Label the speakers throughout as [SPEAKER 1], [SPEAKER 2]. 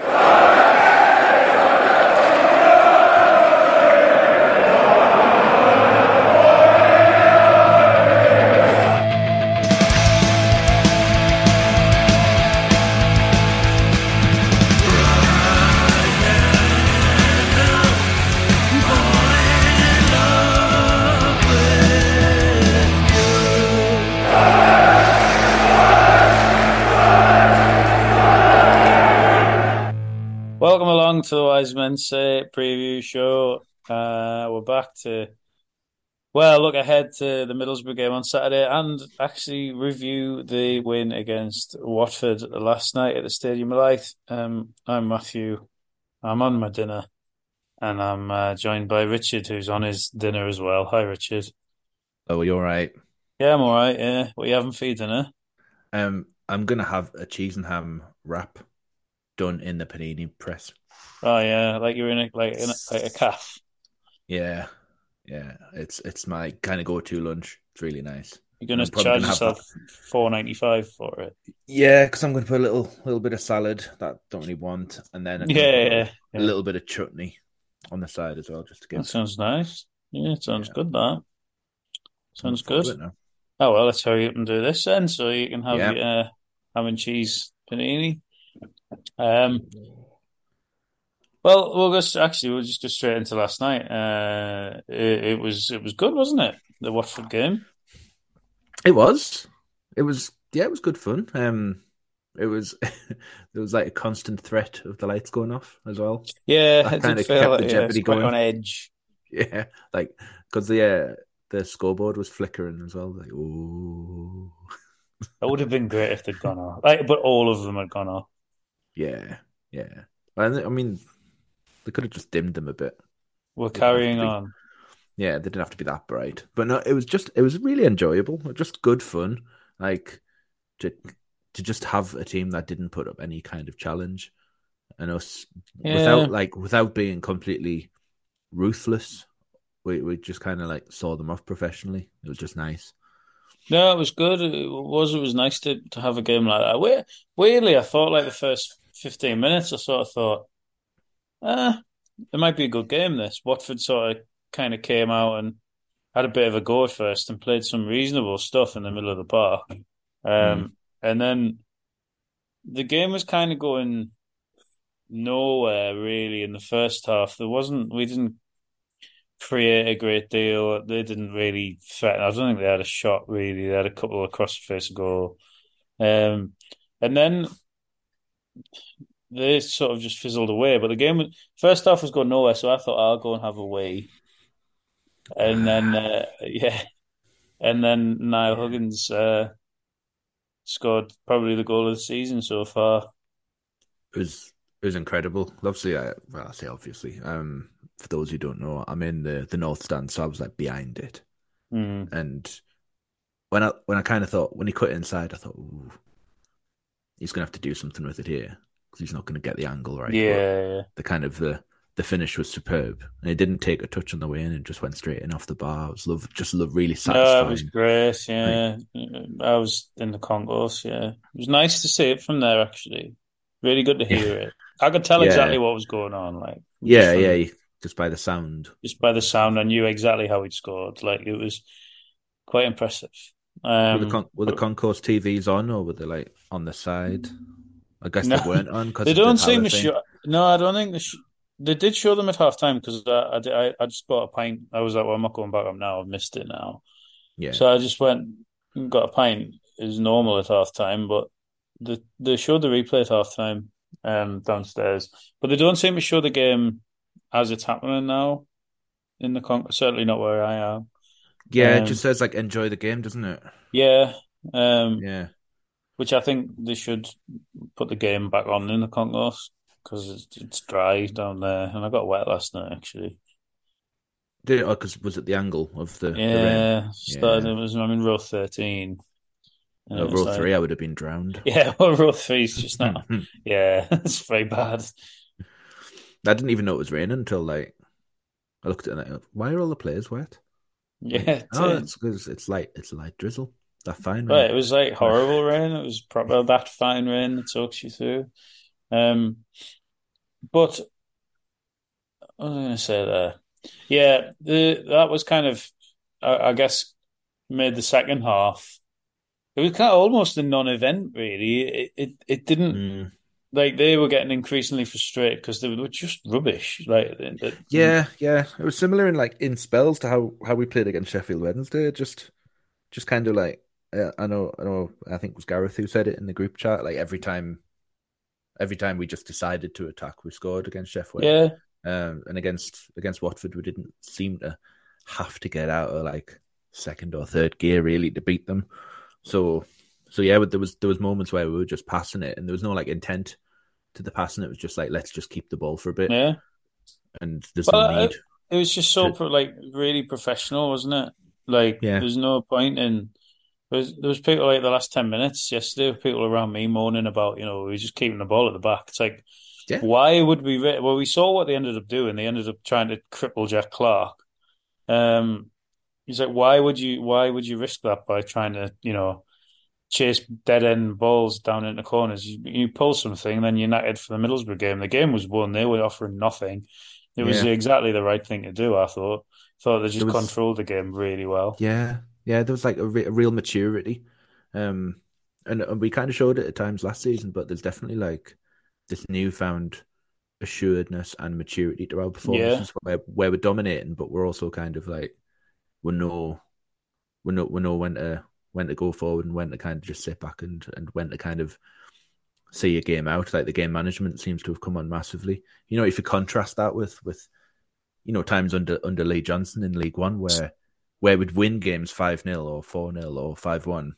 [SPEAKER 1] Welcome along to the Wise Men Say preview show. Uh, we're back to, well, look ahead to the Middlesbrough game on Saturday and actually review the win against Watford last night at the Stadium of Light. Um, I'm Matthew. I'm on my dinner and I'm uh, joined by Richard, who's on his dinner as well. Hi, Richard.
[SPEAKER 2] Oh, you all right?
[SPEAKER 1] Yeah, I'm all right. Yeah. What are you having for your dinner?
[SPEAKER 2] Um, I'm gonna have a cheese and ham wrap done in the panini press.
[SPEAKER 1] Oh, yeah. Like you're in a, like, in a, like a calf.
[SPEAKER 2] Yeah, yeah. It's it's my kind of go to lunch. It's really nice.
[SPEAKER 1] You're
[SPEAKER 2] gonna charge
[SPEAKER 1] yourself four ninety five for it.
[SPEAKER 2] Yeah, because I'm gonna put a little little bit of salad that I don't really want, and then I'm
[SPEAKER 1] Yeah, yeah,
[SPEAKER 2] a little bit of chutney on the side as well, just to
[SPEAKER 1] That
[SPEAKER 2] give.
[SPEAKER 1] sounds nice. Yeah, it sounds
[SPEAKER 2] Yeah.
[SPEAKER 1] good. That sounds good. Oh well, let's hurry up and do this then, so you can have
[SPEAKER 2] Yeah.
[SPEAKER 1] your uh, ham and cheese panini. Um, well, we'll just actually we'll just go straight into last night. Uh, it, it was it was good, wasn't it? The Watford game.
[SPEAKER 2] It was. It was. Yeah, it was good fun. Um, it was. there was like a constant threat of the lights going off as well.
[SPEAKER 1] Yeah,
[SPEAKER 2] That
[SPEAKER 1] I
[SPEAKER 2] kinda kept
[SPEAKER 1] like
[SPEAKER 2] the jeopardy
[SPEAKER 1] quite
[SPEAKER 2] going.
[SPEAKER 1] on edge.
[SPEAKER 2] Yeah, like because the uh, the scoreboard was flickering as well. Like, oh,
[SPEAKER 1] It would have been great if they'd gone off, like, but all of them had gone off.
[SPEAKER 2] Yeah, yeah. And I mean, they could have just dimmed them a bit.
[SPEAKER 1] We're
[SPEAKER 2] Didn't have to
[SPEAKER 1] carrying
[SPEAKER 2] be-
[SPEAKER 1] on.
[SPEAKER 2] Yeah, they didn't have to be that bright. But no, it was just it was really enjoyable. Just good fun. Like to to just have a team that didn't put up any kind of challenge, and us
[SPEAKER 1] Yeah.
[SPEAKER 2] without like without being completely ruthless. We we just kind of like saw them off professionally. It was just nice.
[SPEAKER 1] No, it was good. It was. It was nice to, to have a game like that. We- Weirdly, I thought like the first fifteen minutes, I sort of thought, ah, it might be a good game. This Watford sort of kind of came out and had a bit of a go at first and played some reasonable stuff in the middle of the park. Um, and then the game was kind of going nowhere really in the first half. There wasn't. We didn't create a great deal. They didn't really threaten. I don't think they had a shot really. They had a couple of cross face goal. Um, and then they sort of just fizzled away. But the game first half was going nowhere, so I thought I'll go and have a wee. And then uh, yeah, and then Niall Huggins uh, scored probably the goal of the season so far.
[SPEAKER 2] It was it was incredible. Obviously, I, well, I say obviously. Um, for those who don't know, I'm in the the north stand, so I was like behind it.
[SPEAKER 1] Mm.
[SPEAKER 2] And when I when I kind of thought when he cut inside, I thought, Ooh, he's gonna have to do something with it here because he's not gonna get the angle right. But
[SPEAKER 1] Yeah,
[SPEAKER 2] the kind of the the finish was superb, and it didn't take a touch on the way in and just went straight in off the bar. It was love, just love, really satisfying.
[SPEAKER 1] no, it was great. Yeah, I was in the concourse. Yeah, it was nice to see it from there. Actually, really good to hear it. I could tell
[SPEAKER 2] Yeah.
[SPEAKER 1] exactly what was going on. Like,
[SPEAKER 2] yeah,
[SPEAKER 1] just
[SPEAKER 2] yeah, just by the sound.
[SPEAKER 1] just by the sound, I knew exactly how he'd scored. Like, it was quite impressive.
[SPEAKER 2] were
[SPEAKER 1] Um,
[SPEAKER 2] the con- were the concourse TVs on, or were they like on the side? I guess
[SPEAKER 1] No.
[SPEAKER 2] they weren't on because
[SPEAKER 1] They don't seem to show. No, I don't think they. Sh- they did show them at halftime because I, I, I just bought a pint. I was like, well, I'm not going back up now. I've missed it now.
[SPEAKER 2] Yeah,
[SPEAKER 1] So I just went and got a pint. Was normal at halftime, but the they showed the replay at halftime um, downstairs. But they don't seem to show the game as it's happening now in the con. Certainly not where I am.
[SPEAKER 2] yeah.
[SPEAKER 1] um,
[SPEAKER 2] it just says like enjoy the game, doesn't it?
[SPEAKER 1] Yeah. Um,
[SPEAKER 2] Yeah,
[SPEAKER 1] which I think they should put the game back on in the concourse because it's, it's dry down there, and I got wet last night actually.
[SPEAKER 2] Did it? Oh, because was it the angle of the? the rain?
[SPEAKER 1] Yeah, started.
[SPEAKER 2] Yeah.
[SPEAKER 1] It was. I'm in row thirteen.
[SPEAKER 2] Oh,
[SPEAKER 1] it was
[SPEAKER 2] row
[SPEAKER 1] like-
[SPEAKER 2] three, I would have been drowned.
[SPEAKER 1] Yeah, well, row three is just not. yeah, it's very bad.
[SPEAKER 2] I didn't even know it was raining until like I looked at it. And I, Why are all the players wet?
[SPEAKER 1] Yeah,
[SPEAKER 2] Oh,
[SPEAKER 1] it-
[SPEAKER 2] it's because it's light. It's light drizzle. That fine. Rain.
[SPEAKER 1] it was like horrible rain. It was proper that fine rain that talks you through. Um, but what was I going to say there? Yeah, the that was kind of, I, I guess, made the second half. It was kind of almost a non-event, really. It it, it didn't
[SPEAKER 2] Mm.
[SPEAKER 1] like they were getting increasingly frustrated because they were just rubbish. Like, the- the-
[SPEAKER 2] Yeah, yeah. It was similar in like in spells to how how we played against Sheffield Wednesday. Just just kind of like I know I know I think it was Gareth who said it in the group chat. Like every time, every time we just decided to attack, we scored against Sheffield.
[SPEAKER 1] yeah,
[SPEAKER 2] Um, and against against Watford, we didn't seem to have to get out of like second or third gear really to beat them. So so yeah, but there was there was moments where we were just passing it, and there was no like intent to the passing. It was just like let's just keep the ball for a bit,
[SPEAKER 1] yeah.
[SPEAKER 2] and there's
[SPEAKER 1] Well,
[SPEAKER 2] no
[SPEAKER 1] I-
[SPEAKER 2] need.
[SPEAKER 1] It was just so pro- like really professional, wasn't it? Like
[SPEAKER 2] Yeah.
[SPEAKER 1] there's no point in there was, there was people like the last ten minutes yesterday, people around me moaning about you know we were just keeping the ball at the back. It's like
[SPEAKER 2] Yeah.
[SPEAKER 1] why would we? Re- well, we saw what they ended up doing. They ended up trying to cripple Jack Clark. Um, he's like, why would you? Why would you risk that by trying to you know chase dead end balls down into corners? You, you pull something, then you're knackered for the Middlesbrough game. The game was won. They were offering nothing. It was
[SPEAKER 2] Yeah.
[SPEAKER 1] exactly the right thing to do. I thought. Thought they just
[SPEAKER 2] was-
[SPEAKER 1] controlled the game really well.
[SPEAKER 2] Yeah, yeah, there was like a, re- a real maturity, um, and, and we kind of showed it at times last season. But there's definitely like this newfound assuredness and maturity to our performances, where where we're dominating, but we're also kind of like we know we know we know when to when to go forward and when to kind of just sit back and and when to kind of see a game out. Like the game management seems to have come on massively. You know, if you contrast that with with you know times under under Lee Johnson in League One where where we'd win games five 0 or four 0 or five one,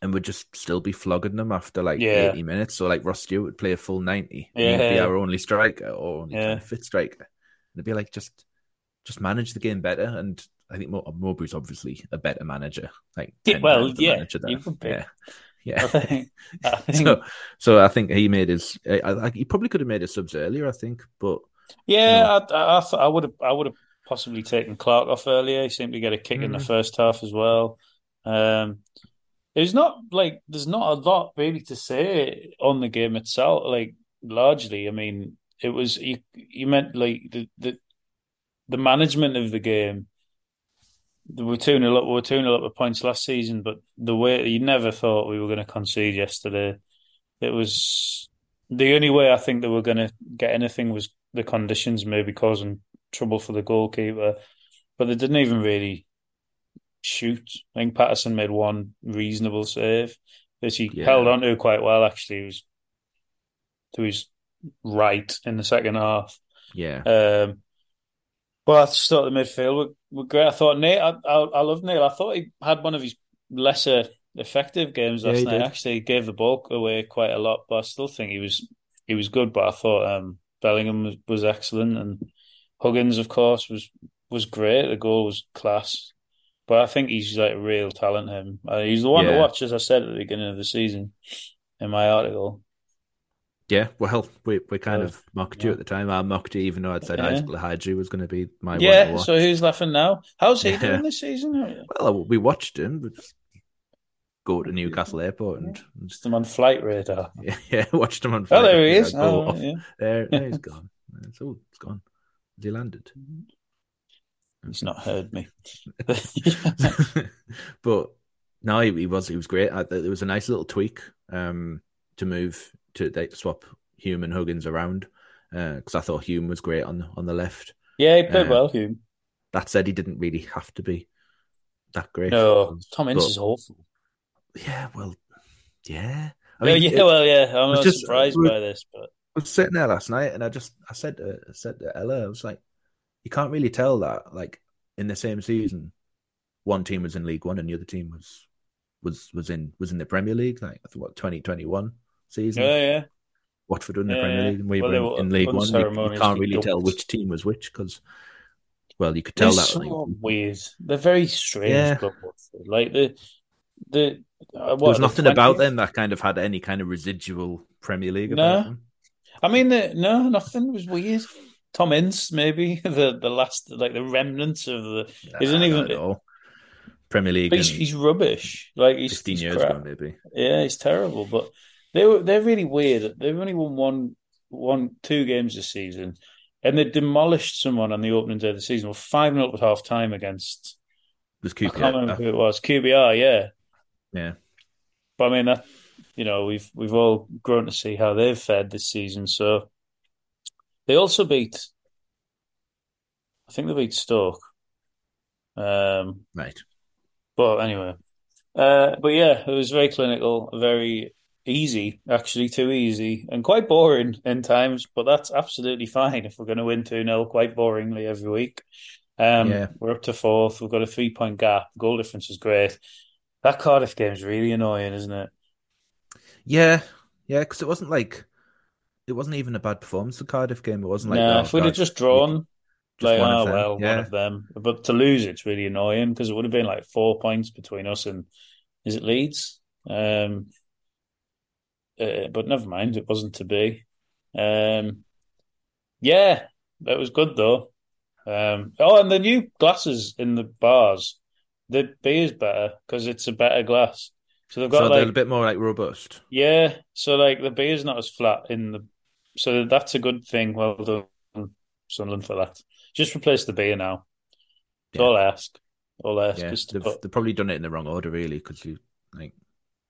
[SPEAKER 2] and we'd just still be flogging them after like
[SPEAKER 1] Yeah.
[SPEAKER 2] eighty minutes. So like Ross Stewart would play a full ninety, and
[SPEAKER 1] Yeah.
[SPEAKER 2] he'd be our only striker or only
[SPEAKER 1] Yeah.
[SPEAKER 2] kind of fit striker. And it'd be like just just manage the game better. And I think Mo- Mowbray's obviously a better manager. Like
[SPEAKER 1] Yeah, well, yeah,
[SPEAKER 2] manager
[SPEAKER 1] he
[SPEAKER 2] there.
[SPEAKER 1] would be.
[SPEAKER 2] yeah,
[SPEAKER 1] I
[SPEAKER 2] yeah.
[SPEAKER 1] think. I think
[SPEAKER 2] So, so I think he made his. I, I, he probably could have made his subs earlier. I think, but
[SPEAKER 1] Yeah, I, I, I, I would have, I would have possibly taken Clark off earlier. He seemed to get a kick in the
[SPEAKER 2] Mm.
[SPEAKER 1] first half as well. Um, there's not like there's not a lot really to say on the game itself. Like largely, I mean, it was you. You meant like the the the management of the game. We were two nil up. We were two nil up with points last season, but the way you never thought we were going to concede yesterday. It was the only way I think they were going to get anything was the conditions maybe causing trouble for the goalkeeper, but they didn't even really shoot. I think Patterson made one reasonable save, which he
[SPEAKER 2] Yeah.
[SPEAKER 1] held on to quite well. Actually, he was to his right in the second half.
[SPEAKER 2] yeah,
[SPEAKER 1] Um, but I just thought the midfield were, were great. I thought Nate, I, I, I love Neil. I thought he had one of his lesser effective games last
[SPEAKER 2] he
[SPEAKER 1] night.
[SPEAKER 2] did.
[SPEAKER 1] Actually, he gave the ball away quite a lot, but I still think he was he was good. But I thought um, Bellingham was, was excellent, and Huggins, of course, was was great. The goal was class. But I think he's like a real talent. Him, uh, he's the one to watch, as I said at the beginning of the season in my article.
[SPEAKER 2] yeah. Well, we we kind
[SPEAKER 1] Uh,
[SPEAKER 2] of mocked you at the time. I mocked you, even though I'd said
[SPEAKER 1] Yeah.
[SPEAKER 2] Isaac Lihadji was going to be my
[SPEAKER 1] yeah. So who's laughing now? How's he
[SPEAKER 2] Yeah.
[SPEAKER 1] doing this season?
[SPEAKER 2] Well, we watched him. Go to Newcastle Airport and, just,
[SPEAKER 1] him on flight radar.
[SPEAKER 2] yeah, yeah, watched him on.
[SPEAKER 1] Oh, there he
[SPEAKER 2] Yeah,
[SPEAKER 1] is. Oh, yeah.
[SPEAKER 2] There, there he's gone. It's all, it's gone. He landed?
[SPEAKER 1] He's not heard me.
[SPEAKER 2] but no, he, he was he was great. I, there was a nice little tweak um, to move to like, swap Hume and Huggins around because I thought Hume was great on the on the left.
[SPEAKER 1] yeah, he played
[SPEAKER 2] Uh,
[SPEAKER 1] well, Hume.
[SPEAKER 2] That said, he didn't really have to be that great.
[SPEAKER 1] No, Tom Ince
[SPEAKER 2] But-
[SPEAKER 1] is awful.
[SPEAKER 2] Yeah, well, yeah. I
[SPEAKER 1] yeah,
[SPEAKER 2] mean,
[SPEAKER 1] yeah,
[SPEAKER 2] it-
[SPEAKER 1] well, yeah. I'm not
[SPEAKER 2] just-
[SPEAKER 1] surprised by this, but
[SPEAKER 2] was sitting there last night and I just I said to, I said to Ella, I was like, you can't really tell that like in the same season, one team was in League One and the other team was was was in was in the Premier League, like I what twenty twenty one. season.
[SPEAKER 1] Yeah, yeah.
[SPEAKER 2] Watford won the
[SPEAKER 1] Yeah,
[SPEAKER 2] Premier. League and we
[SPEAKER 1] Well,
[SPEAKER 2] were in, in League One. You, you can't really tell which team was which because, well, you could tell
[SPEAKER 1] They're
[SPEAKER 2] that. like,
[SPEAKER 1] so weird. They're very strange.
[SPEAKER 2] Yeah.
[SPEAKER 1] club. Like the the uh, what,
[SPEAKER 2] there was
[SPEAKER 1] the
[SPEAKER 2] nothing about them that kind of had any kind of residual Premier League
[SPEAKER 1] No.
[SPEAKER 2] about them.
[SPEAKER 1] I mean, the, no, nothing was weird. Tom Ince, maybe the the last like the remnants of the. Isn't
[SPEAKER 2] Nah,
[SPEAKER 1] even-
[SPEAKER 2] at all. Premier League
[SPEAKER 1] he's, he's rubbish. Like he's
[SPEAKER 2] 15
[SPEAKER 1] he's
[SPEAKER 2] years
[SPEAKER 1] crap.
[SPEAKER 2] ago, maybe.
[SPEAKER 1] Yeah, he's terrible. But they were they're really weird. They've only won one one two games this season, and they demolished someone on the opening day of the season. Well, five 0 at half time against
[SPEAKER 2] It was
[SPEAKER 1] I can't remember who it was. QPR, yeah.
[SPEAKER 2] Yeah.
[SPEAKER 1] But I mean that you know we've we've all grown to see how they've fared this season. So they also beat. I think they beat Stoke. Um,
[SPEAKER 2] Right.
[SPEAKER 1] But anyway, uh, but yeah, it was very clinical, very easy, actually, too easy, and quite boring in times. But that's absolutely fine if we're going to win 2 0 quite boringly every week. Um,
[SPEAKER 2] Yeah.
[SPEAKER 1] We're up to fourth. We've got a three point gap. Goal difference is great. That Cardiff game is really annoying, isn't it?
[SPEAKER 2] Yeah. Yeah, because it wasn't like, it wasn't even a bad performance, the Cardiff game. It wasn't like,
[SPEAKER 1] nah,
[SPEAKER 2] oh,
[SPEAKER 1] if we'd have just drawn,
[SPEAKER 2] just
[SPEAKER 1] like, oh, well,
[SPEAKER 2] Yeah.
[SPEAKER 1] one of them. But to lose, it's really annoying because it would have been like four points between us and, is it Leeds? Um, uh, but never mind, it wasn't to be. Um, yeah, that was good though. Um, oh, and the new glasses in the bars, the beer's better because it's a better glass. So they've got
[SPEAKER 2] so
[SPEAKER 1] like
[SPEAKER 2] they're a bit more like robust.
[SPEAKER 1] yeah, so like the beer's not as flat in the, so that's a good thing. Well done, Sunderland, for that. Just replace the beer now. That's
[SPEAKER 2] Yeah.
[SPEAKER 1] all I ask. All I ask
[SPEAKER 2] Yeah,
[SPEAKER 1] is to
[SPEAKER 2] they've,
[SPEAKER 1] put.
[SPEAKER 2] they've probably done it in the wrong order, really, because you like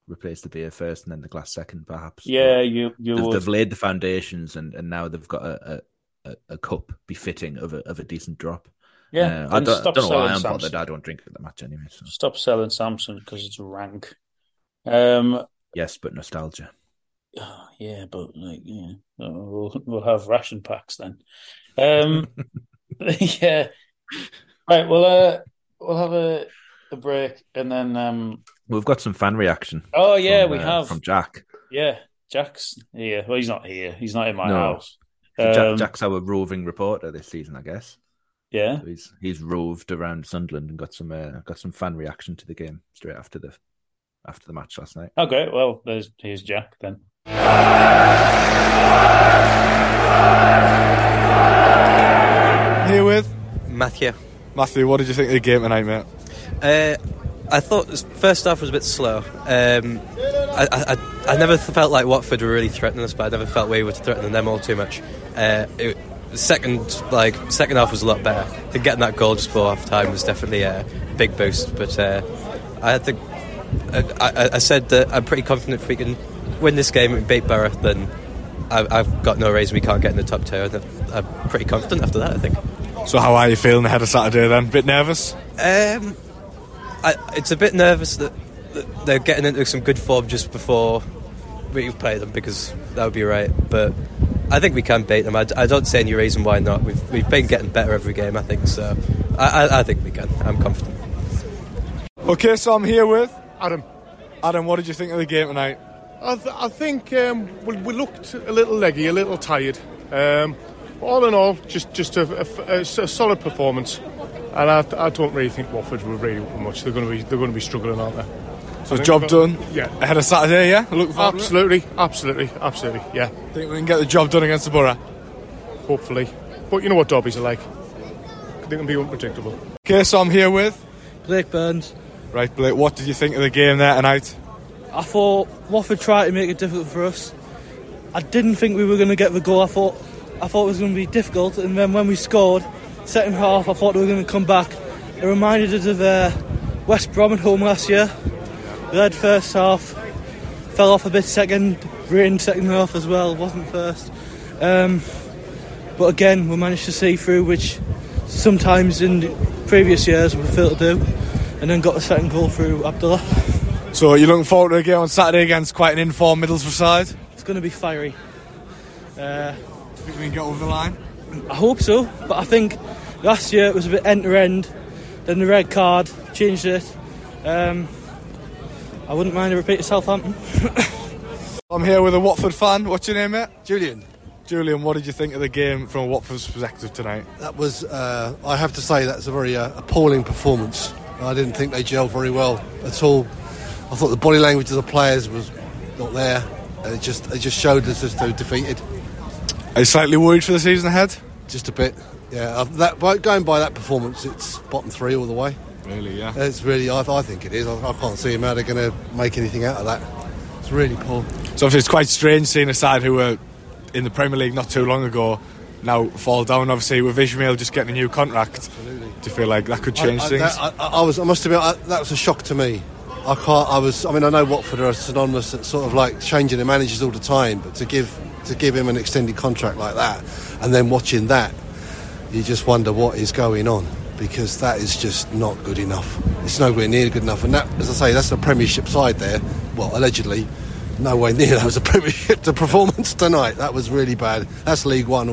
[SPEAKER 2] replace the beer first and then the glass second, perhaps. But
[SPEAKER 1] Yeah, you you
[SPEAKER 2] they've, they've laid the foundations, and, and now they've got a, a, a, cup befitting of a of a decent drop.
[SPEAKER 1] yeah,
[SPEAKER 2] Uh, I don't,
[SPEAKER 1] stop
[SPEAKER 2] don't know why I'm bothered. I don't drink at the match anyway. So
[SPEAKER 1] Stop selling Samsung because it's rank. Um,
[SPEAKER 2] yes, but nostalgia.
[SPEAKER 1] oh, yeah, but like, yeah, we'll we'll have ration packs then. Um, yeah, right. Well, uh, we'll have a a break and then um.
[SPEAKER 2] We've got some fan reaction.
[SPEAKER 1] Oh yeah,
[SPEAKER 2] from,
[SPEAKER 1] we
[SPEAKER 2] uh,
[SPEAKER 1] have.
[SPEAKER 2] from Jack.
[SPEAKER 1] Yeah, Jack's here. Well, he's not here. He's not in my
[SPEAKER 2] No.
[SPEAKER 1] house.
[SPEAKER 2] So Jack-
[SPEAKER 1] Um,
[SPEAKER 2] Jack's our roving reporter this season, I guess.
[SPEAKER 1] Yeah.
[SPEAKER 2] So he's he's roved around Sunderland and got some uh, got some fan reaction to the game straight after the after the match last night.
[SPEAKER 1] Oh, great. Well, there's here's Jack then.
[SPEAKER 3] Here with
[SPEAKER 4] Matthew.
[SPEAKER 3] Matthew. What did you think of the game tonight, mate?
[SPEAKER 4] Uh, I thought this first half was a bit slow. Um, I, I, I never felt like Watford were really threatening us, but I never felt we were threatening them all too much. Uh, it, second, like second half was a lot better. I think getting that goal just before half time was definitely a big boost. But uh, I think I, I, I said that I'm pretty confident if we can win this game and beat Borough, then I, I've got no reason we can't get in the top two. And I'm pretty confident after that. I think.
[SPEAKER 3] So, how are you feeling ahead of Saturday then? Bit nervous?
[SPEAKER 4] Um, I, it's a bit nervous that, that they're getting into some good form just before we play them because that would be right. But I think we can beat them. I, I don't see any reason why not. We've we've been getting better every game. I think so. I, I, I think we can. I'm confident.
[SPEAKER 3] Okay, so I'm here with
[SPEAKER 5] Adam,
[SPEAKER 3] Adam. What did you think of the game tonight?
[SPEAKER 5] I, th- I think um, we, we looked a little leggy, a little tired. Um, but all in all, just just a, a- a- a solid performance. And I, I don't really think Watford will really much. They're going to be they're going to be struggling, aren't they?
[SPEAKER 3] So, job
[SPEAKER 5] we've
[SPEAKER 3] done.
[SPEAKER 5] got- Yeah,
[SPEAKER 3] Ahead of Saturday, yeah. Look forward to it.
[SPEAKER 5] absolutely, absolutely, absolutely. Yeah,
[SPEAKER 3] Think we can get the job done against the Borough.
[SPEAKER 5] hopefully. But you know what derbies are like. They can be unpredictable.
[SPEAKER 3] Okay, so I'm here with
[SPEAKER 6] Blake Burns.
[SPEAKER 3] Right, Blake. What did you think of the game there tonight?
[SPEAKER 6] I thought Watford tried to make it difficult for us. I didn't think we were going to get the goal. I thought I thought it was going to be difficult, and then when we scored, second half, I thought we were going to come back. It reminded us of uh, West Brom at home last year. We had first half, fell off a bit second, rained second half as well. Wasn't first, um, but again we managed to see through, which sometimes in previous years we failed to do, and then got a second goal through Abdullah.
[SPEAKER 3] So, you're looking forward to the game on Saturday against quite an informed Middlesbrough side.
[SPEAKER 6] It's going to be fiery. Uh,
[SPEAKER 3] Think we can get over the line?
[SPEAKER 6] I hope so, but I think last year it was a bit end to end. Then the red card changed it. Um, I wouldn't mind a repeat of Southampton.
[SPEAKER 3] I'm here with a Watford fan. What's your name, mate?
[SPEAKER 7] Julian,
[SPEAKER 3] Julian, what did you think of the game from Watford's perspective tonight?
[SPEAKER 7] that was, uh, I have to say, that's a very uh, appalling performance. I didn't think they gelled very well at all. I thought the body language of the players was not there. And it just, it just showed us as though defeated,
[SPEAKER 3] Are you slightly worried for the season ahead?
[SPEAKER 7] just a bit. Yeah, that, by, going by that performance, it's bottom three all the way.
[SPEAKER 3] Really, yeah.
[SPEAKER 7] It's really, I, I think it is. I, I can't see how they're going to make anything out of that. It's really poor.
[SPEAKER 3] So it's quite strange seeing a side who were in the Premier League not too long ago now fall down. Obviously with Ishmael just getting a new contract. Do you feel like that could change
[SPEAKER 7] I, I,
[SPEAKER 3] things?
[SPEAKER 7] that- I, I was, I must admit, that was a shock to me. I can't. I was. I mean, I know Watford are synonymous at sort of like changing their managers all the time, but to give to give him an extended contract like that, and then watching that, you just wonder what is going on because that is just not good enough. It's nowhere near good enough, and that, as I say, that's the Premiership side there. Well, allegedly, nowhere near that was a Premiership the performance tonight. That was really bad. That's League One.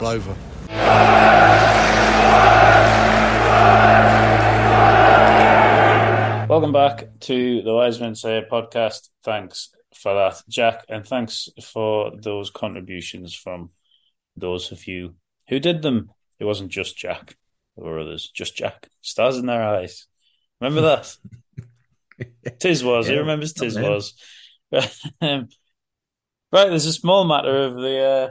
[SPEAKER 7] Over.
[SPEAKER 1] Welcome back to the Wise Men Say podcast. Thanks for that, Jack, and thanks for those contributions from those of you who did them. It wasn't just Jack, there were others. Just Jack. Stars in their eyes. Remember that? Tiswas. He remembers
[SPEAKER 2] not
[SPEAKER 1] Tiswas. Um, right, there's a small matter of the uh,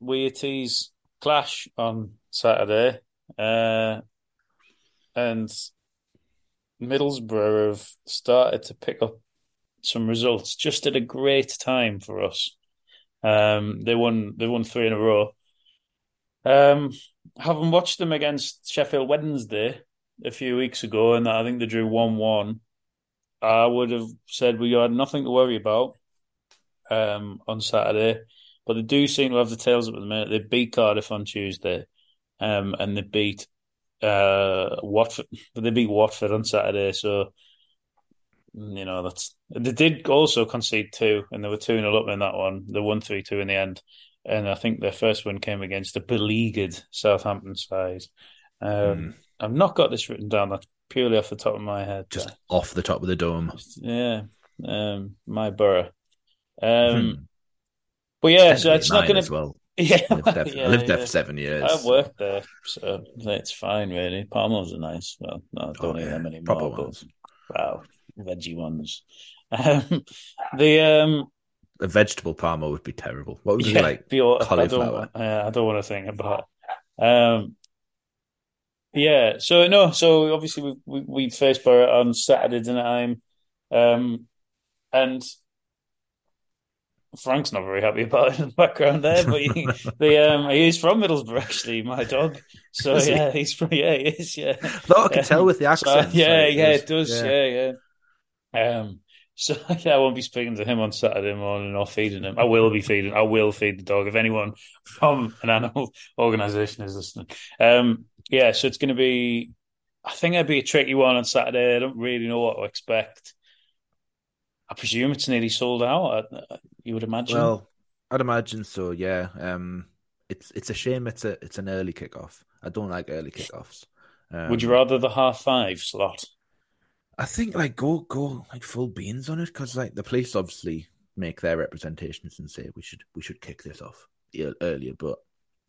[SPEAKER 1] Wear-Tees clash on Saturday. Uh, and Middlesbrough have started to pick up some results just at a great time for us. Um, they won. They won three in a row. Um, having watched them against Sheffield Wednesday a few weeks ago, and I think they drew one-one. I would have said we had nothing to worry about um, on Saturday, but they do seem to have the tails up at the minute. They beat Cardiff on Tuesday, um, and they beat uh, Watford. They beat Watford on Saturday, so you know that's they did also concede two, and they were two 0 up in that one. They won three two in the end, and I think their first one came against a beleaguered Southampton side. Um, I've not got this written down. That's purely off the top of my head.
[SPEAKER 2] Just off the top of the dome.
[SPEAKER 1] yeah, um, my borough. Um,
[SPEAKER 2] Hmm.
[SPEAKER 1] But yeah, so it's not going to.
[SPEAKER 2] well.
[SPEAKER 1] Yeah,
[SPEAKER 2] I lived there,
[SPEAKER 1] yeah,
[SPEAKER 2] I lived there
[SPEAKER 1] yeah.
[SPEAKER 2] for seven years.
[SPEAKER 1] I've worked there, so it's fine, really. Parmos are nice. Well, no, I don't
[SPEAKER 2] Oh,
[SPEAKER 1] eat
[SPEAKER 2] yeah,
[SPEAKER 1] them anymore.
[SPEAKER 2] proper
[SPEAKER 1] but- Wow, veggie ones. Um, the um,
[SPEAKER 2] A vegetable parmo would be terrible. What would
[SPEAKER 1] yeah,
[SPEAKER 2] be like?
[SPEAKER 1] the, I don't, uh, I don't want to think about. Um, yeah. So no. So obviously we we, we faced Borough on Saturday time, um, and Frank's not very happy about it in the background there, but he, the um, he is from Middlesbrough actually, my dog. So
[SPEAKER 2] Is he?
[SPEAKER 1] yeah, he's from yeah, he is yeah.
[SPEAKER 2] No, I can tell with the
[SPEAKER 1] So,
[SPEAKER 2] accent.
[SPEAKER 1] yeah,
[SPEAKER 2] like,
[SPEAKER 1] yeah, it does. Yeah, yeah. Um, so yeah, I won't be speaking to him on Saturday morning or feeding him. I will be feeding. I will feed the dog if anyone from an animal organisation is listening. Um, yeah, so it's going to be. I think it'd be a tricky one on Saturday. I don't really know what to expect. I presume it's nearly sold out. I- You would imagine.
[SPEAKER 2] Well, I'd imagine so. Yeah. Um, it's it's a shame. It's a it's an early kickoff. I don't like early kickoffs. Um,
[SPEAKER 1] would you rather the half five slot?
[SPEAKER 2] I think like go go like full beans on it because like the police obviously make their representations and say we should we should kick this off earlier. But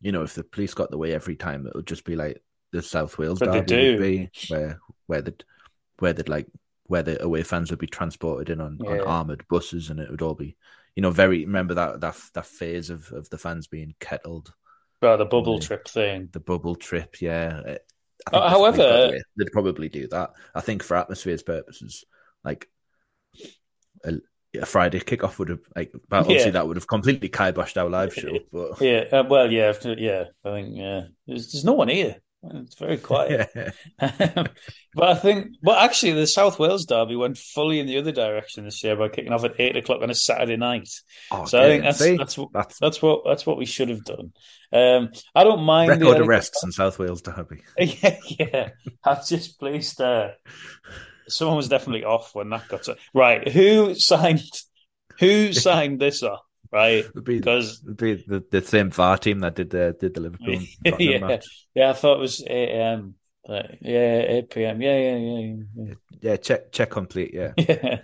[SPEAKER 2] you know, if the police got the way every time, it would just be like the South Wales
[SPEAKER 1] But
[SPEAKER 2] derby would be where where the where they'd like where the away fans would be transported in on, on armored buses, and it would all be, you know, very. Remember that that that phase of of the fans being kettled,
[SPEAKER 1] Well, the bubble
[SPEAKER 2] Yeah.
[SPEAKER 1] trip thing.
[SPEAKER 2] the bubble trip. Yeah.
[SPEAKER 1] Uh, however-
[SPEAKER 2] they've got away. they'd probably do that. I think for atmosphere's purposes, like a, a Friday kickoff would have like, but obviously
[SPEAKER 1] Yeah.
[SPEAKER 2] that would have completely kiboshed our live show. But
[SPEAKER 1] Yeah, uh, well, yeah, yeah. I think yeah. There's, there's no one here. It's very quiet. but I think, well, actually, the South Wales derby went fully in the other direction this year by kicking off at eight o'clock on a Saturday night.
[SPEAKER 2] Oh,
[SPEAKER 1] So I think that's that's what
[SPEAKER 2] that's
[SPEAKER 1] that's what that's what we should have done. Um, I don't mind the
[SPEAKER 2] record arrests in South Wales derby.
[SPEAKER 1] yeah, yeah. I'm just pleased. Uh, someone was definitely off when that got to right. Who signed? Who signed this off? Right,
[SPEAKER 2] It'd be,
[SPEAKER 1] because
[SPEAKER 2] it'd be the, the same VAR team that did the did the Liverpool
[SPEAKER 1] yeah,
[SPEAKER 2] match.
[SPEAKER 1] yeah. I thought it was eight a.m. But yeah, eight p.m. Yeah, yeah, yeah, yeah.
[SPEAKER 2] Yeah, check check complete. Yeah,
[SPEAKER 1] yeah.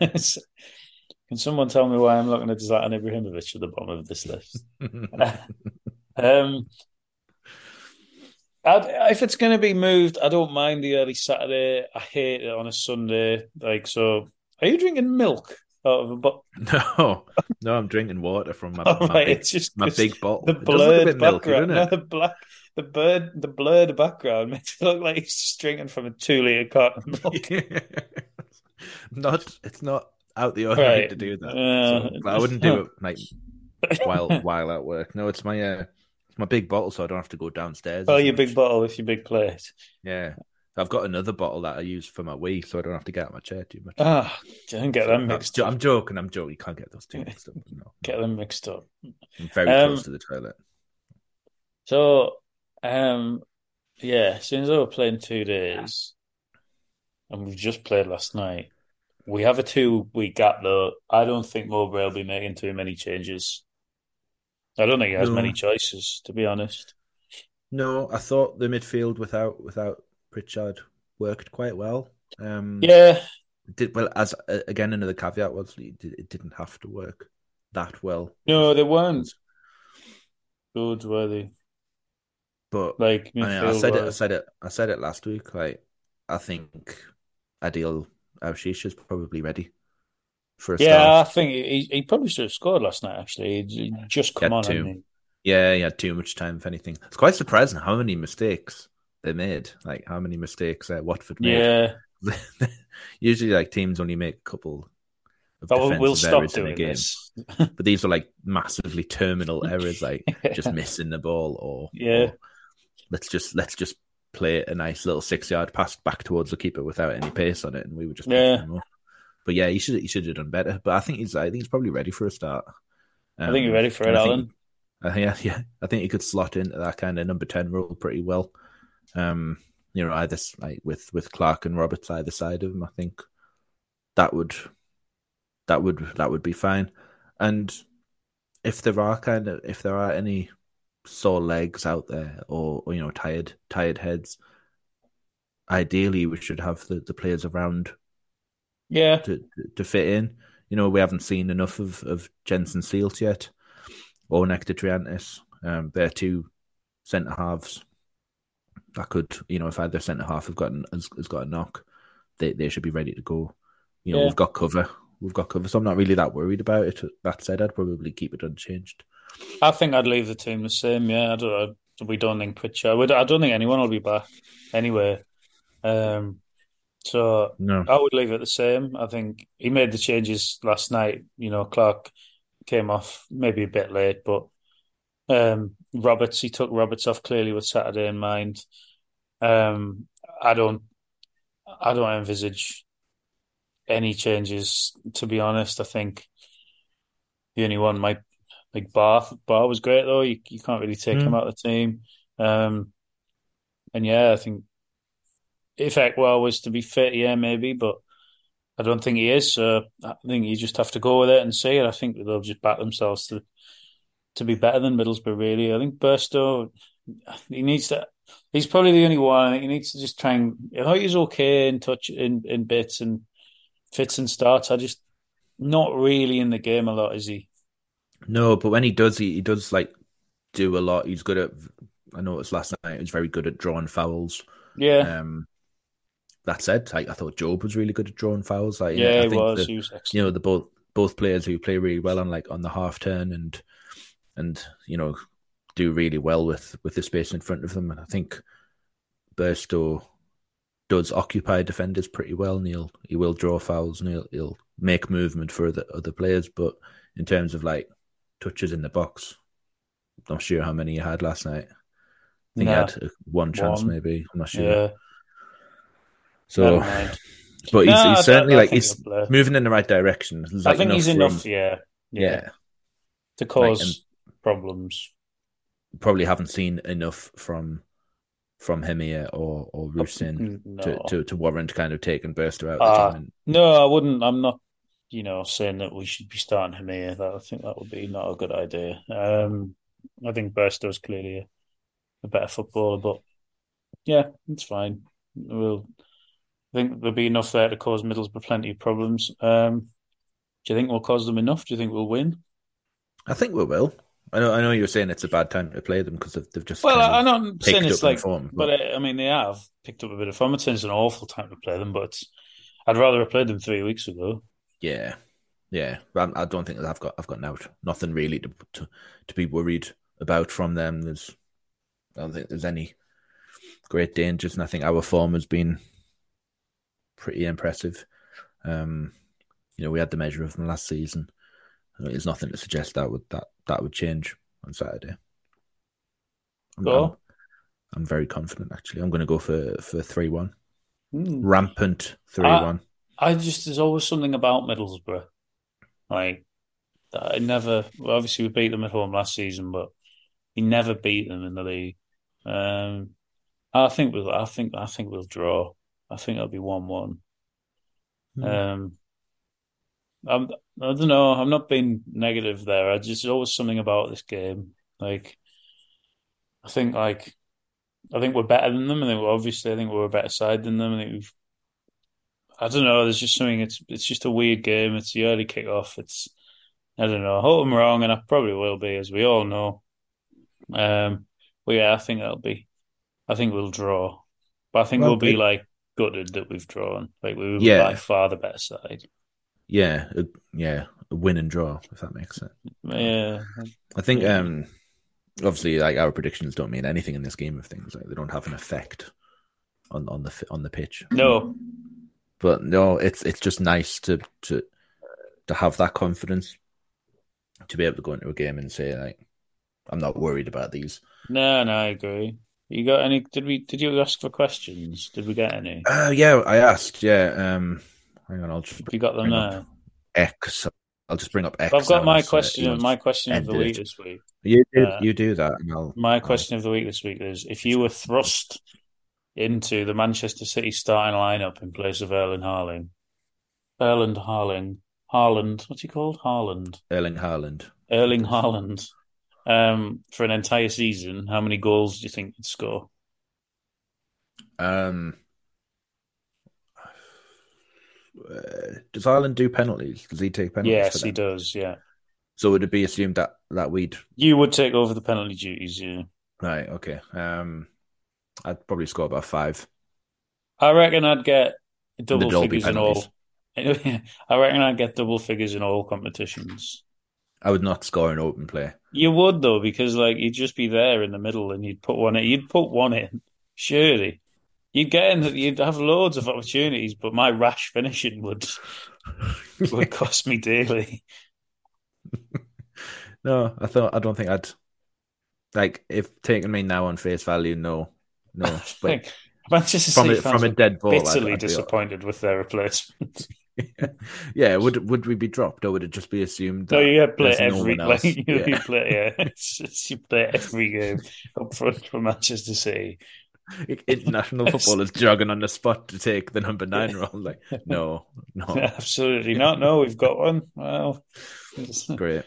[SPEAKER 1] Can someone tell me why I'm looking at Zlatan Ibrahimovic at the bottom of this list? um, I'd, if it's going to be moved, I don't mind the early Saturday. I hate it on a Sunday. Like, so are you drinking milk out of a bottle?
[SPEAKER 2] no, no, I'm drinking water from my,
[SPEAKER 1] Oh,
[SPEAKER 2] my,
[SPEAKER 1] right,
[SPEAKER 2] big,
[SPEAKER 1] it's just
[SPEAKER 2] my big bottle.
[SPEAKER 1] The
[SPEAKER 2] It does look a
[SPEAKER 1] blurred
[SPEAKER 2] milky,
[SPEAKER 1] background,
[SPEAKER 2] doesn't
[SPEAKER 1] no, the black, the bird, the blurred background makes it look like he's just drinking from a two liter carton of milk.
[SPEAKER 2] not it's not out the ordinary
[SPEAKER 1] Right.
[SPEAKER 2] to do that.
[SPEAKER 1] Uh,
[SPEAKER 2] So, I wouldn't do it like while while at work. No, it's my uh, it's my big bottle, so I don't have to go downstairs.
[SPEAKER 1] Oh, your
[SPEAKER 2] much.
[SPEAKER 1] big bottle with your big plate.
[SPEAKER 2] Yeah, I've got another bottle that I use for my wee, so I don't have to get out of my chair too much.
[SPEAKER 1] Ah, don't get them mixed.
[SPEAKER 2] I'm joking. I'm joking. You can't get those two mixed up. No,
[SPEAKER 1] Get them mixed up.
[SPEAKER 2] I'm very
[SPEAKER 1] Um,
[SPEAKER 2] close to the toilet.
[SPEAKER 1] So, um, yeah, as I were playing two days, and we've just played last night, we have a two week gap though. I don't think Mowbray will be making too many changes. I don't think he has
[SPEAKER 2] No.
[SPEAKER 1] many choices, to be honest.
[SPEAKER 2] No, I thought the midfield without without Pritchard worked quite well. Um,
[SPEAKER 1] Yeah,
[SPEAKER 2] did well as uh, again another caveat was it, did- it didn't have to work that well,
[SPEAKER 1] no, they weren't good, were they?
[SPEAKER 2] but
[SPEAKER 1] Like
[SPEAKER 2] I, I said it. I said it. I said it last week. Like I think Adil Aouchiche is probably ready for a
[SPEAKER 1] Yeah, I think he, he probably should have scored last night. Actually, he just come
[SPEAKER 2] Had
[SPEAKER 1] on,
[SPEAKER 2] to.
[SPEAKER 1] hadn't
[SPEAKER 2] Yeah, he had too much time. If anything, it's quite surprising how many mistakes they made. Like how many mistakes uh, Watford made.
[SPEAKER 1] Yeah,
[SPEAKER 2] Usually, like teams only make a couple of
[SPEAKER 1] but we'll, stop
[SPEAKER 2] errors in a
[SPEAKER 1] doing
[SPEAKER 2] game,
[SPEAKER 1] this.
[SPEAKER 2] but these are like massively terminal errors, like just missing the ball or
[SPEAKER 1] Yeah.
[SPEAKER 2] or let's just let's just play a nice little six yard pass back towards the keeper without any pace on it, and we would just
[SPEAKER 1] Yeah.
[SPEAKER 2] But yeah, he should he should have done better. But I think he's I think he's probably ready for a start.
[SPEAKER 1] I think you're
[SPEAKER 2] Um,
[SPEAKER 1] ready for it,
[SPEAKER 2] I
[SPEAKER 1] Alan.
[SPEAKER 2] think- yeah, yeah, I think he could slot into that kind of number ten role pretty well. Um, you know, either like with with Clark and Roberts either side of him, I think that would that would that would be fine. And if there are kind of if there are any sore legs out there or, or you know tired tired heads, ideally we should have the, the players around
[SPEAKER 1] Yeah,
[SPEAKER 2] to, to fit in. You know, we haven't seen enough of, of Jenson Seelt yet or Nectar Triantis. Um, they're two centre halves that could, you know, if either centre half have gotten has, has got a knock, they they should be ready to go. You know,
[SPEAKER 1] Yeah.
[SPEAKER 2] we've got cover. We've got cover, so I'm not really that worried about it. That said, I'd probably keep it unchanged.
[SPEAKER 1] I think I'd leave the team the same. Yeah, I don't. I, we don't think Pritchard. I don't think anyone will be back anyway. Um, so
[SPEAKER 2] No,
[SPEAKER 1] I would leave it the same. I think he made the changes last night. You know, Clark came off maybe a bit late, but um, Roberts he took Roberts off clearly with Saturday in mind. Um, I don't. I don't envisage any changes. To be honest, I think the only one might like Bath. Ba was great though. You you can't really take him
[SPEAKER 2] Mm.
[SPEAKER 1] out of the team. Um, and yeah, I think if Ekwah was to be fit, yeah, maybe, but I don't think he is. So I think you just have to go with it and see it. I think they'll just back themselves to to be better than Middlesbrough. Really, I think Burstow he needs to. He's probably the only one. I think he needs to just try and. I thought he's okay in touch in in bits and fits and starts. I just not really in the game a lot, is he?
[SPEAKER 2] no, but when he does, he, he does like do a lot. He's good at. I noticed last night he was very good at drawing fouls.
[SPEAKER 1] Yeah,
[SPEAKER 2] Um, that said, like, I thought Jobe was really good at drawing fouls. Like,
[SPEAKER 1] yeah,
[SPEAKER 2] I
[SPEAKER 1] he was.
[SPEAKER 2] The,
[SPEAKER 1] he was excellent.
[SPEAKER 2] You know, the both both players who play really well on like on the half turn and and you know do really well with with the space in front of them. And I think Burstow does occupy defenders pretty well. Neil he'll draw fouls and he'll he'll make movement for the other players. But in terms of like touches in the box, I'm not sure how many he had last night. I think
[SPEAKER 1] Nah.
[SPEAKER 2] he had uh, one chance,
[SPEAKER 1] One.
[SPEAKER 2] maybe. I'm not sure.
[SPEAKER 1] Yeah.
[SPEAKER 2] So, but he's,
[SPEAKER 1] No,
[SPEAKER 2] he's certainly like he's moving in the right direction. There's,
[SPEAKER 1] I
[SPEAKER 2] like,
[SPEAKER 1] think he's
[SPEAKER 2] room-
[SPEAKER 1] enough. Yeah,
[SPEAKER 2] Yeah,
[SPEAKER 1] to cause problems.
[SPEAKER 2] probably haven't seen enough from from him here or or Rusyn
[SPEAKER 1] No.
[SPEAKER 2] to, to to warrant kind of taking Burstow out. Team.
[SPEAKER 1] No, I wouldn't. I'm not, you know, saying that we should be starting him here. That I think that would be not a good idea. Um, I think Burstow's clearly a, a better footballer, but yeah, it's fine. We'll. I think there'll be enough there to cause Middlesbrough plenty of problems. Um, do you think we'll cause them enough? Do you think we'll win?
[SPEAKER 2] I think we will. I know. I know you're saying it's a bad time to play them because they've, they've just
[SPEAKER 1] Well, I- I'm not saying it's like,
[SPEAKER 2] form,
[SPEAKER 1] but uh, I mean they have picked up a bit of form. I'm not saying it's an awful time to play them, but I'd rather have played them three weeks ago.
[SPEAKER 2] yeah, yeah. But I don't think that I've got I've got out. Nothing really to to to be worried about from them. There's I don't think there's any great dangers, and I think our form has been pretty impressive. Um, you know, we had the measure of them last season. There's nothing to suggest that would that that would change on Saturday. I'm,
[SPEAKER 1] Go.
[SPEAKER 2] I'm, I'm very confident. Actually, I'm going to go for for three one.
[SPEAKER 1] Hmm.
[SPEAKER 2] Rampant three one.
[SPEAKER 1] I just there's always something about Middlesbrough, like that I never. Well, obviously, we beat them at home last season, but we never beat them in the league. Um, I think we'll. I think. I think we'll draw. I think it'll be one-one.
[SPEAKER 2] Hmm.
[SPEAKER 1] Um, I'm. I don't know. I'm not being negative there. I just there's always something about this game. Like, I think like. I think we're better than them. I think we're, obviously, I think we're a better side than them. I think we've I don't know. There's just something. It's it's just a weird game. It's the early kickoff. It's I don't know. I hope I'm wrong, and I probably will be, as we all know. Um, but yeah, I think that'll be. I think we'll draw, but I think
[SPEAKER 2] Well,
[SPEAKER 1] we'll be like gutted that we've drawn. Like we were
[SPEAKER 2] Yeah.
[SPEAKER 1] by far the better side.
[SPEAKER 2] Yeah, a, yeah, a win and draw if that makes sense.
[SPEAKER 1] Yeah,
[SPEAKER 2] I think
[SPEAKER 1] Yeah.
[SPEAKER 2] um obviously like our predictions don't mean anything in this game of things. Like they don't have an effect on on the on the pitch.
[SPEAKER 1] no,
[SPEAKER 2] But no, it's it's just nice to to to have that confidence to be able to go into a game and say like I'm not worried about these.
[SPEAKER 1] no, no. I agree. You got any? Did we? Did you ask for questions? Did we get any?
[SPEAKER 2] Uh, yeah, I asked. Yeah, um, hang on, I'll just
[SPEAKER 1] You got them there.
[SPEAKER 2] X. I'll just bring up X.
[SPEAKER 1] I've got my
[SPEAKER 2] uh,
[SPEAKER 1] question.
[SPEAKER 2] Elon's
[SPEAKER 1] my question of the week this week.
[SPEAKER 2] You do,
[SPEAKER 1] uh,
[SPEAKER 2] you do that, and I'll.
[SPEAKER 1] My
[SPEAKER 2] I'll-
[SPEAKER 1] question of the week this week is: If you were thrust into the Manchester City starting lineup in place of Erling Haaland, Erling Haaland, Haaland, what's he called? Haaland,
[SPEAKER 2] Erling Haaland.
[SPEAKER 1] Erling Haaland, um, for an entire season, how many goals do you think he'd score?
[SPEAKER 2] Um, uh, does Haaland do penalties? Does he take penalties?
[SPEAKER 1] yes, he does. Yeah,
[SPEAKER 2] So would it be assumed that that we'd
[SPEAKER 1] you would take over the penalty duties. Yeah,
[SPEAKER 2] right? Okay. Um, I'd probably score about five.
[SPEAKER 1] I reckon I'd get double figures in all. I reckon I'd get double figures in all competitions.
[SPEAKER 2] I would not score an open play.
[SPEAKER 1] You would though, because like you'd just be there in the middle and you'd put one in. You'd put one in, surely. You'd get in. that You'd have loads of opportunities, but my rash finishing would would cost me dearly.
[SPEAKER 2] No, I thought I don't think I'd like if taking me now on face value. No, no. But
[SPEAKER 1] Manchester
[SPEAKER 2] from
[SPEAKER 1] City
[SPEAKER 2] a, from a dead ball, I'd-
[SPEAKER 1] bitterly
[SPEAKER 2] I'd be-
[SPEAKER 1] disappointed with their replacement.
[SPEAKER 2] yeah, would would we be dropped, or would it just be assumed that
[SPEAKER 1] No, you play
[SPEAKER 2] there's no
[SPEAKER 1] every like you,
[SPEAKER 2] Yeah.
[SPEAKER 1] you play yeah, it's just, you play every game up front for Manchester City.
[SPEAKER 2] International footballers jogging on the spot to take the number nine role? Like, no, no,
[SPEAKER 1] Absolutely not. No, we've got one. Well,
[SPEAKER 2] great.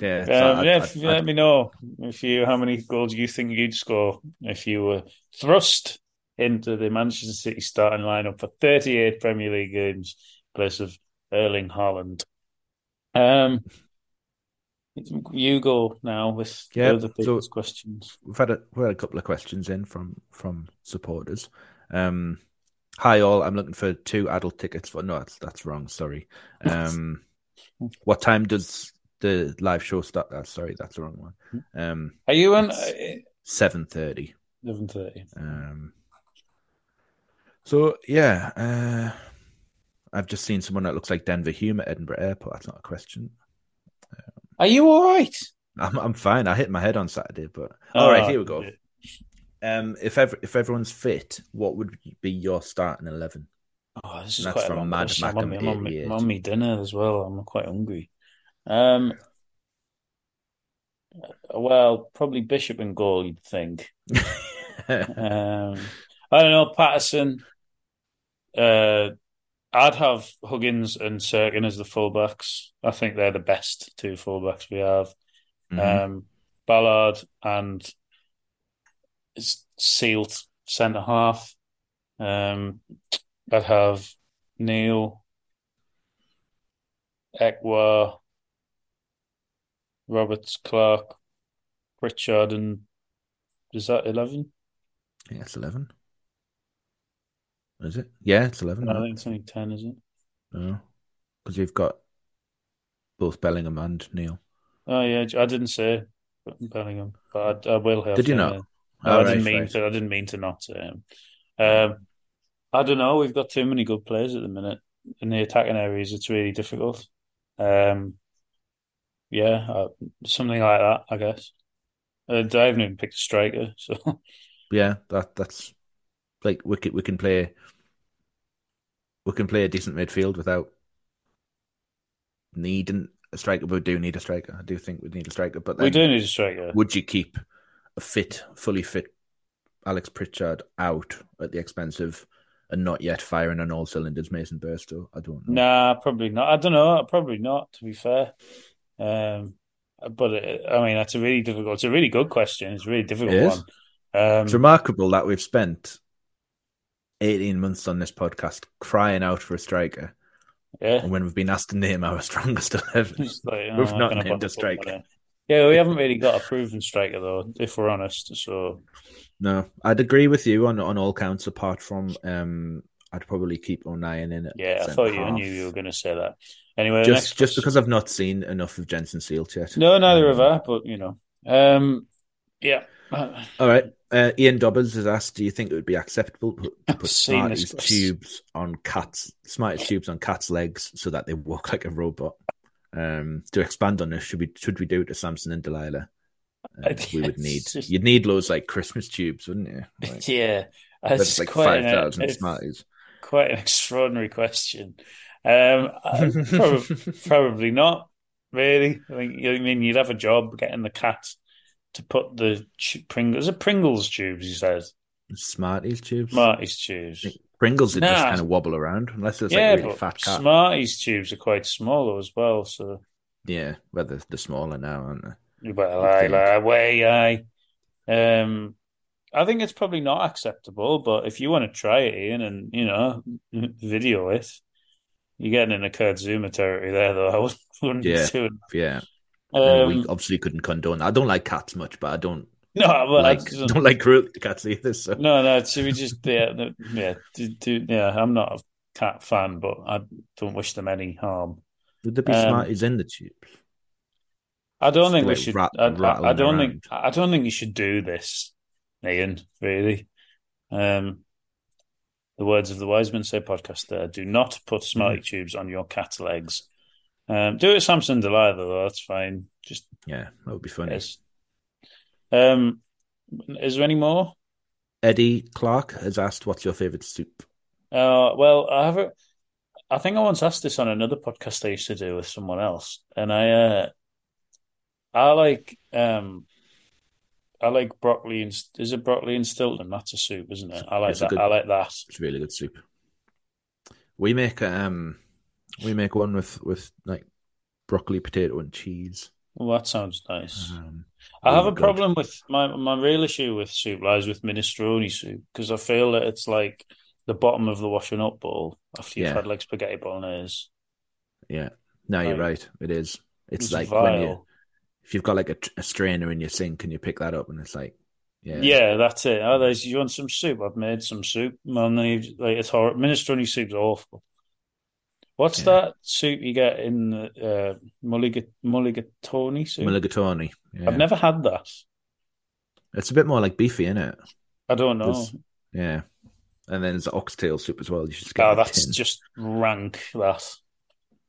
[SPEAKER 2] Yeah,
[SPEAKER 1] Um,
[SPEAKER 2] so I'd-
[SPEAKER 1] yeah,
[SPEAKER 2] I'd- I'd-
[SPEAKER 1] let me know if you how many goals you think you'd score if you were thrust into the Manchester City starting lineup for 38 Premier League games place of Erling Haaland. Um, you go now with
[SPEAKER 2] Yeah,
[SPEAKER 1] the other people's
[SPEAKER 2] so-
[SPEAKER 1] questions.
[SPEAKER 2] we've had a we've had a couple of questions in from from supporters. Um, Hi all, I'm looking for two adult tickets for no, that's that's wrong. Sorry. Um, what time does the live show start? Uh, sorry, that's the wrong one. Um,
[SPEAKER 1] Are you on
[SPEAKER 2] seven thirty?
[SPEAKER 1] eleven thirty?
[SPEAKER 2] Um, so yeah, uh, I've just seen someone that looks like Denver Hume at Edinburgh Airport. That's not a question.
[SPEAKER 1] Are you all right?
[SPEAKER 2] I'm I'm fine. I hit my head on Saturday, but all right,
[SPEAKER 1] Oh,
[SPEAKER 2] here we go. Um, if ever if everyone's fit, what would be your starting eleven?
[SPEAKER 1] Oh, this is quite a
[SPEAKER 2] from Mad
[SPEAKER 1] question. I'm I'm, on me, I'm on me dinner as well. I'm quite hungry. Um, well, probably Bishop and goal, you'd think. Um, I don't know, Patterson. Uh, I'd have Huggins and Cirkin as the fullbacks. I think they're the best two fullbacks we have.
[SPEAKER 2] Mhm.
[SPEAKER 1] Um, Ballard and Seelt centre half. Um, I'd have Neil, Ekwah, Roberts, Clarke, Pritchard, and is that eleven?
[SPEAKER 2] yeah, it's eleven. Is it? Yeah, it's eleven.
[SPEAKER 1] No, I think it's only ten, is it?
[SPEAKER 2] No, because you've got both Bellingham and Neil.
[SPEAKER 1] Oh yeah, I didn't say Bellingham, but I, I will have.
[SPEAKER 2] Did you not?
[SPEAKER 1] No, I didn't
[SPEAKER 2] right,
[SPEAKER 1] mean
[SPEAKER 2] right.
[SPEAKER 1] to. I didn't mean to not say him. Um, I don't know. We've got too many good players at the minute in the attacking areas. It's really difficult. Um, yeah, uh, something like that, I guess. Uh, I haven't even picked a striker, so
[SPEAKER 2] Yeah, that that's like we can we can play we can play a decent midfield without needing a striker, but we do need a striker. I do think we need a striker, but
[SPEAKER 1] we do need a striker.
[SPEAKER 2] would you keep a fit, fully fit Alex Pritchard out at the expense of and not yet firing on all cylinders Mason Burstow? I don't know.
[SPEAKER 1] Nah, probably not. I don't know. Probably not. To be fair, um, but it, I mean, that's a really difficult. It's a really good question. It's a really difficult
[SPEAKER 2] It
[SPEAKER 1] one. Um,
[SPEAKER 2] It's remarkable that we've spent 18 months on this podcast crying out for a striker.
[SPEAKER 1] yeah.
[SPEAKER 2] And when we've been asked to name our strongest 11,
[SPEAKER 1] like, oh,
[SPEAKER 2] we've not named a striker.
[SPEAKER 1] Yeah, we haven't really got a proven striker though, if we're honest. So
[SPEAKER 2] No, I'd agree with you on on all counts apart from um I'd probably keep O'Nien in it.
[SPEAKER 1] yeah, I thought you I knew you were going to say that. Anyway,
[SPEAKER 2] just just because I've not seen enough of Jenson Seelt yet.
[SPEAKER 1] no, neither
[SPEAKER 2] Um,
[SPEAKER 1] have I. But you know, um, yeah, Uh,
[SPEAKER 2] All right. Uh, Ian Dobbins has asked, "Do you think it would be acceptable to put Smarties tubes on cats, Smarties tubes on cats' legs so that they walk like a robot?" Um, to expand on this, should we should we do it to Samson and Delilah? Uh, we would need
[SPEAKER 1] just-
[SPEAKER 2] you'd need loads like Christmas tubes, wouldn't you? Like,
[SPEAKER 1] yeah,
[SPEAKER 2] that's like
[SPEAKER 1] quite
[SPEAKER 2] five
[SPEAKER 1] an,
[SPEAKER 2] Smarties.
[SPEAKER 1] quite an extraordinary question. Um, probably, probably not really. I I mean you'd have a job getting the cat to put the ch- Pringles. Is Pringles tubes? He says
[SPEAKER 2] Smarties tubes.
[SPEAKER 1] Smarties tubes.
[SPEAKER 2] Pringles would just kind of wobble around unless it's
[SPEAKER 1] yeah,
[SPEAKER 2] like a really fat cat.
[SPEAKER 1] Smarties tubes are quite small as well. So
[SPEAKER 2] Yeah, well, they're, they're smaller now, aren't they?
[SPEAKER 1] well, I. I, way I. Um, I think it's probably not acceptable, but if you want to try it, Ian, and you know, video it, you're getting in a Kurt Zouma territory there, though. I wouldn't,
[SPEAKER 2] Yeah. Yeah. And we
[SPEAKER 1] Um,
[SPEAKER 2] obviously couldn't condone. that. I don't like cats much, but I don't
[SPEAKER 1] no, well,
[SPEAKER 2] like
[SPEAKER 1] that's-
[SPEAKER 2] don't like cruelty to cats either. So
[SPEAKER 1] no, no. So we just yeah, yeah, do, do, yeah. I'm not a cat fan, but I don't wish them any harm.
[SPEAKER 2] would there be
[SPEAKER 1] um,
[SPEAKER 2] Smarties in the tube?
[SPEAKER 1] I don't
[SPEAKER 2] Just
[SPEAKER 1] think we should.
[SPEAKER 2] rat-
[SPEAKER 1] I, I, I don't
[SPEAKER 2] around.
[SPEAKER 1] think. I don't think you should do this, Ian. Really. Um, the words of the wise men say podcast. There, do not put smarty
[SPEAKER 2] Mm-hmm.
[SPEAKER 1] tubes on your cat's legs. Um, do it, Samson Delilah. Though that's fine. Just
[SPEAKER 2] Yeah, that would be funny.
[SPEAKER 1] yes. Um, is there any more?
[SPEAKER 2] Eddie Clark has asked, "What's your favorite soup?"
[SPEAKER 1] Uh, well, I have a, I think I once asked this on another podcast I used to do with someone else, and I, uh, I like, um, I like broccoli and is it broccoli and Stilton? That's a soup, isn't it? I like that.
[SPEAKER 2] good-
[SPEAKER 1] I like that.
[SPEAKER 2] It's really good soup. We make um, we make one with with like broccoli, potato, and cheese.
[SPEAKER 1] Well, that sounds nice.
[SPEAKER 2] Um,
[SPEAKER 1] I have a
[SPEAKER 2] good.
[SPEAKER 1] problem with my my real issue with soup lies with minestrone soup because I feel that it's like the bottom of the washing up bowl after you've
[SPEAKER 2] Yeah.
[SPEAKER 1] had like spaghetti bolognese.
[SPEAKER 2] Yeah, no, you're right. It is. It's
[SPEAKER 1] It's
[SPEAKER 2] like when you if you've got like a, a strainer in your sink and you pick that up and it's like Yeah.
[SPEAKER 1] Yeah, that's it. Oh, there's you want some soup? I've made some soup. Man, like it's horrible. Minestrone soup's awful. What's
[SPEAKER 2] Yeah.
[SPEAKER 1] that soup you get in the uh, mulligat- mulligatawny soup?
[SPEAKER 2] Mulligatawny. Yeah.
[SPEAKER 1] I've never had that.
[SPEAKER 2] It's a bit more like beefy, isn't it?
[SPEAKER 1] I don't know.
[SPEAKER 2] There's- Yeah. And then there's the oxtail soup as well. You should get
[SPEAKER 1] Oh, that's
[SPEAKER 2] tin.
[SPEAKER 1] just rank. That.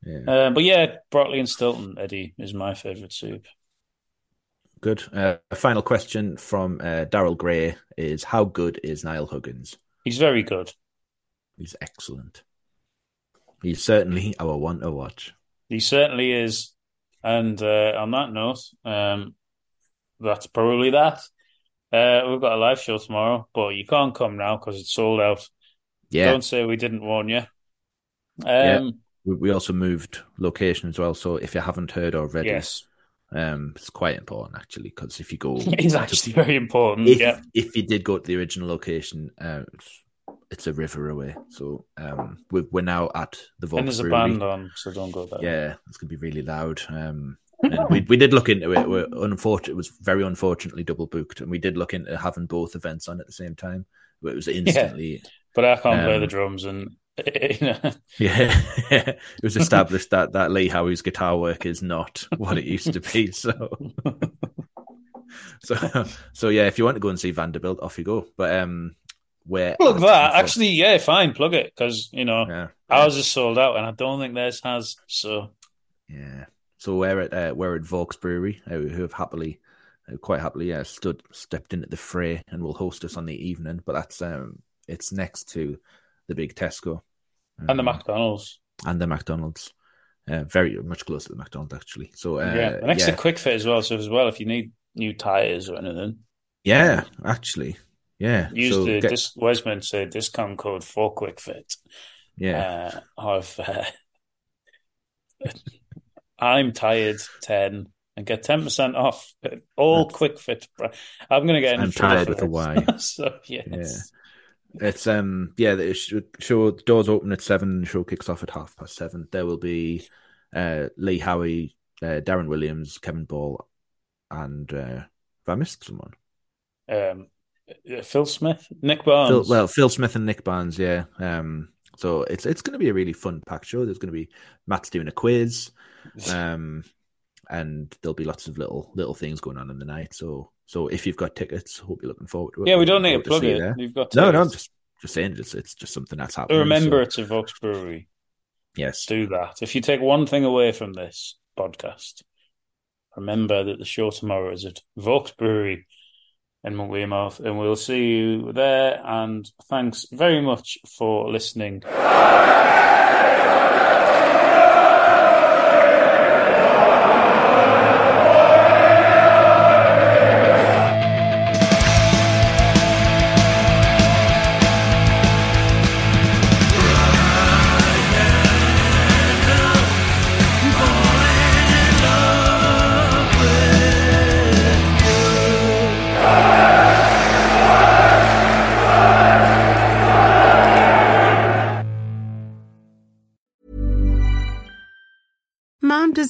[SPEAKER 2] Yeah.
[SPEAKER 1] Uh, but yeah, broccoli and Stilton, Eddie, is my favourite soup.
[SPEAKER 2] Good. Uh, a final question from uh, Daryl Gray is How good is Niall Huggins?
[SPEAKER 1] He's very good.
[SPEAKER 2] He's excellent. He's certainly our one to watch.
[SPEAKER 1] He certainly is. And uh, on that note, um, that's probably that. Uh, we've got a live show tomorrow, but you can't come now because it's sold out.
[SPEAKER 2] Yeah.
[SPEAKER 1] Don't say we didn't warn you.
[SPEAKER 2] Yeah.
[SPEAKER 1] Um,
[SPEAKER 2] We, we also moved location as well. So if you haven't heard already,
[SPEAKER 1] Yes,
[SPEAKER 2] um, it's quite important actually because if you go,
[SPEAKER 1] it's
[SPEAKER 2] to-
[SPEAKER 1] actually very important.
[SPEAKER 2] if,
[SPEAKER 1] yeah,
[SPEAKER 2] if you did go to the original location, uh, it's, it's a river away. So um, we're, we're now at the Vaux
[SPEAKER 1] and there's a band on, so don't go there.
[SPEAKER 2] Yeah, it's gonna be really loud. Um, and we we did look into it. We're unfortunate. It was very unfortunately double booked, and we did look into having both events on at the same time. But it was instantly,
[SPEAKER 1] But I can't play
[SPEAKER 2] Um,
[SPEAKER 1] the drums, and you know,
[SPEAKER 2] yeah. it was established that that Lee Howie's guitar work is not what it used to be. So, so, so yeah. If you want to go and see Vanderbilt, off you go. But um, where
[SPEAKER 1] plug that. Actually, yeah, fine, plug it because you know
[SPEAKER 2] yeah,
[SPEAKER 1] ours is sold out, and I don't think theirs has. So
[SPEAKER 2] Yeah. So we're at uh, we're at Vaux Brewery, uh, who have happily, uh, quite happily, yeah, stood stepped into the fray and will host us on the evening. But that's um, it's next to the big Tesco
[SPEAKER 1] and the
[SPEAKER 2] um,
[SPEAKER 1] McDonald's.
[SPEAKER 2] and the McDonald's, uh, very much closer to the McDonald's actually. So uh,
[SPEAKER 1] yeah, and
[SPEAKER 2] yeah,
[SPEAKER 1] to Kwik Fit as well. So as well, if you need new tires or anything,
[SPEAKER 2] yeah, actually, yeah.
[SPEAKER 1] use
[SPEAKER 2] so
[SPEAKER 1] the
[SPEAKER 2] get-
[SPEAKER 1] dis- Wesman say discount code for Kwik Fit.
[SPEAKER 2] yeah,
[SPEAKER 1] Uh, of uh, I'm tired ten and get ten percent off all Kwik Fit. br- I'm going to get. in
[SPEAKER 2] I'm tired with a Y.
[SPEAKER 1] so yes.
[SPEAKER 2] It's um yeah the sh- show the doors open at seven the show kicks off at half past seven there will be uh Lee Howie uh, Darren Williams Kevin Ball and uh have I missed someone
[SPEAKER 1] Um, Phil Smith, Nick Barnes.
[SPEAKER 2] Phil, well Phil Smith and Nick Barnes yeah um so it's it's going to be a really fun packed show there's going to be Matt's doing a quiz um and there'll be lots of little little things going on in the night so so if you've got tickets hope you're looking forward to it
[SPEAKER 1] yeah, we don't need to plug it.
[SPEAKER 2] there.
[SPEAKER 1] You've got
[SPEAKER 2] no no I'm just just saying it's it's just something that's happening
[SPEAKER 1] Remember,
[SPEAKER 2] so-
[SPEAKER 1] it's a Vaux Brewery.
[SPEAKER 2] yes
[SPEAKER 1] Do that. If you take one thing away from this podcast, remember that the show tomorrow is at Vaux Brewery in Weymouth, and we'll see you there. And thanks very much for listening.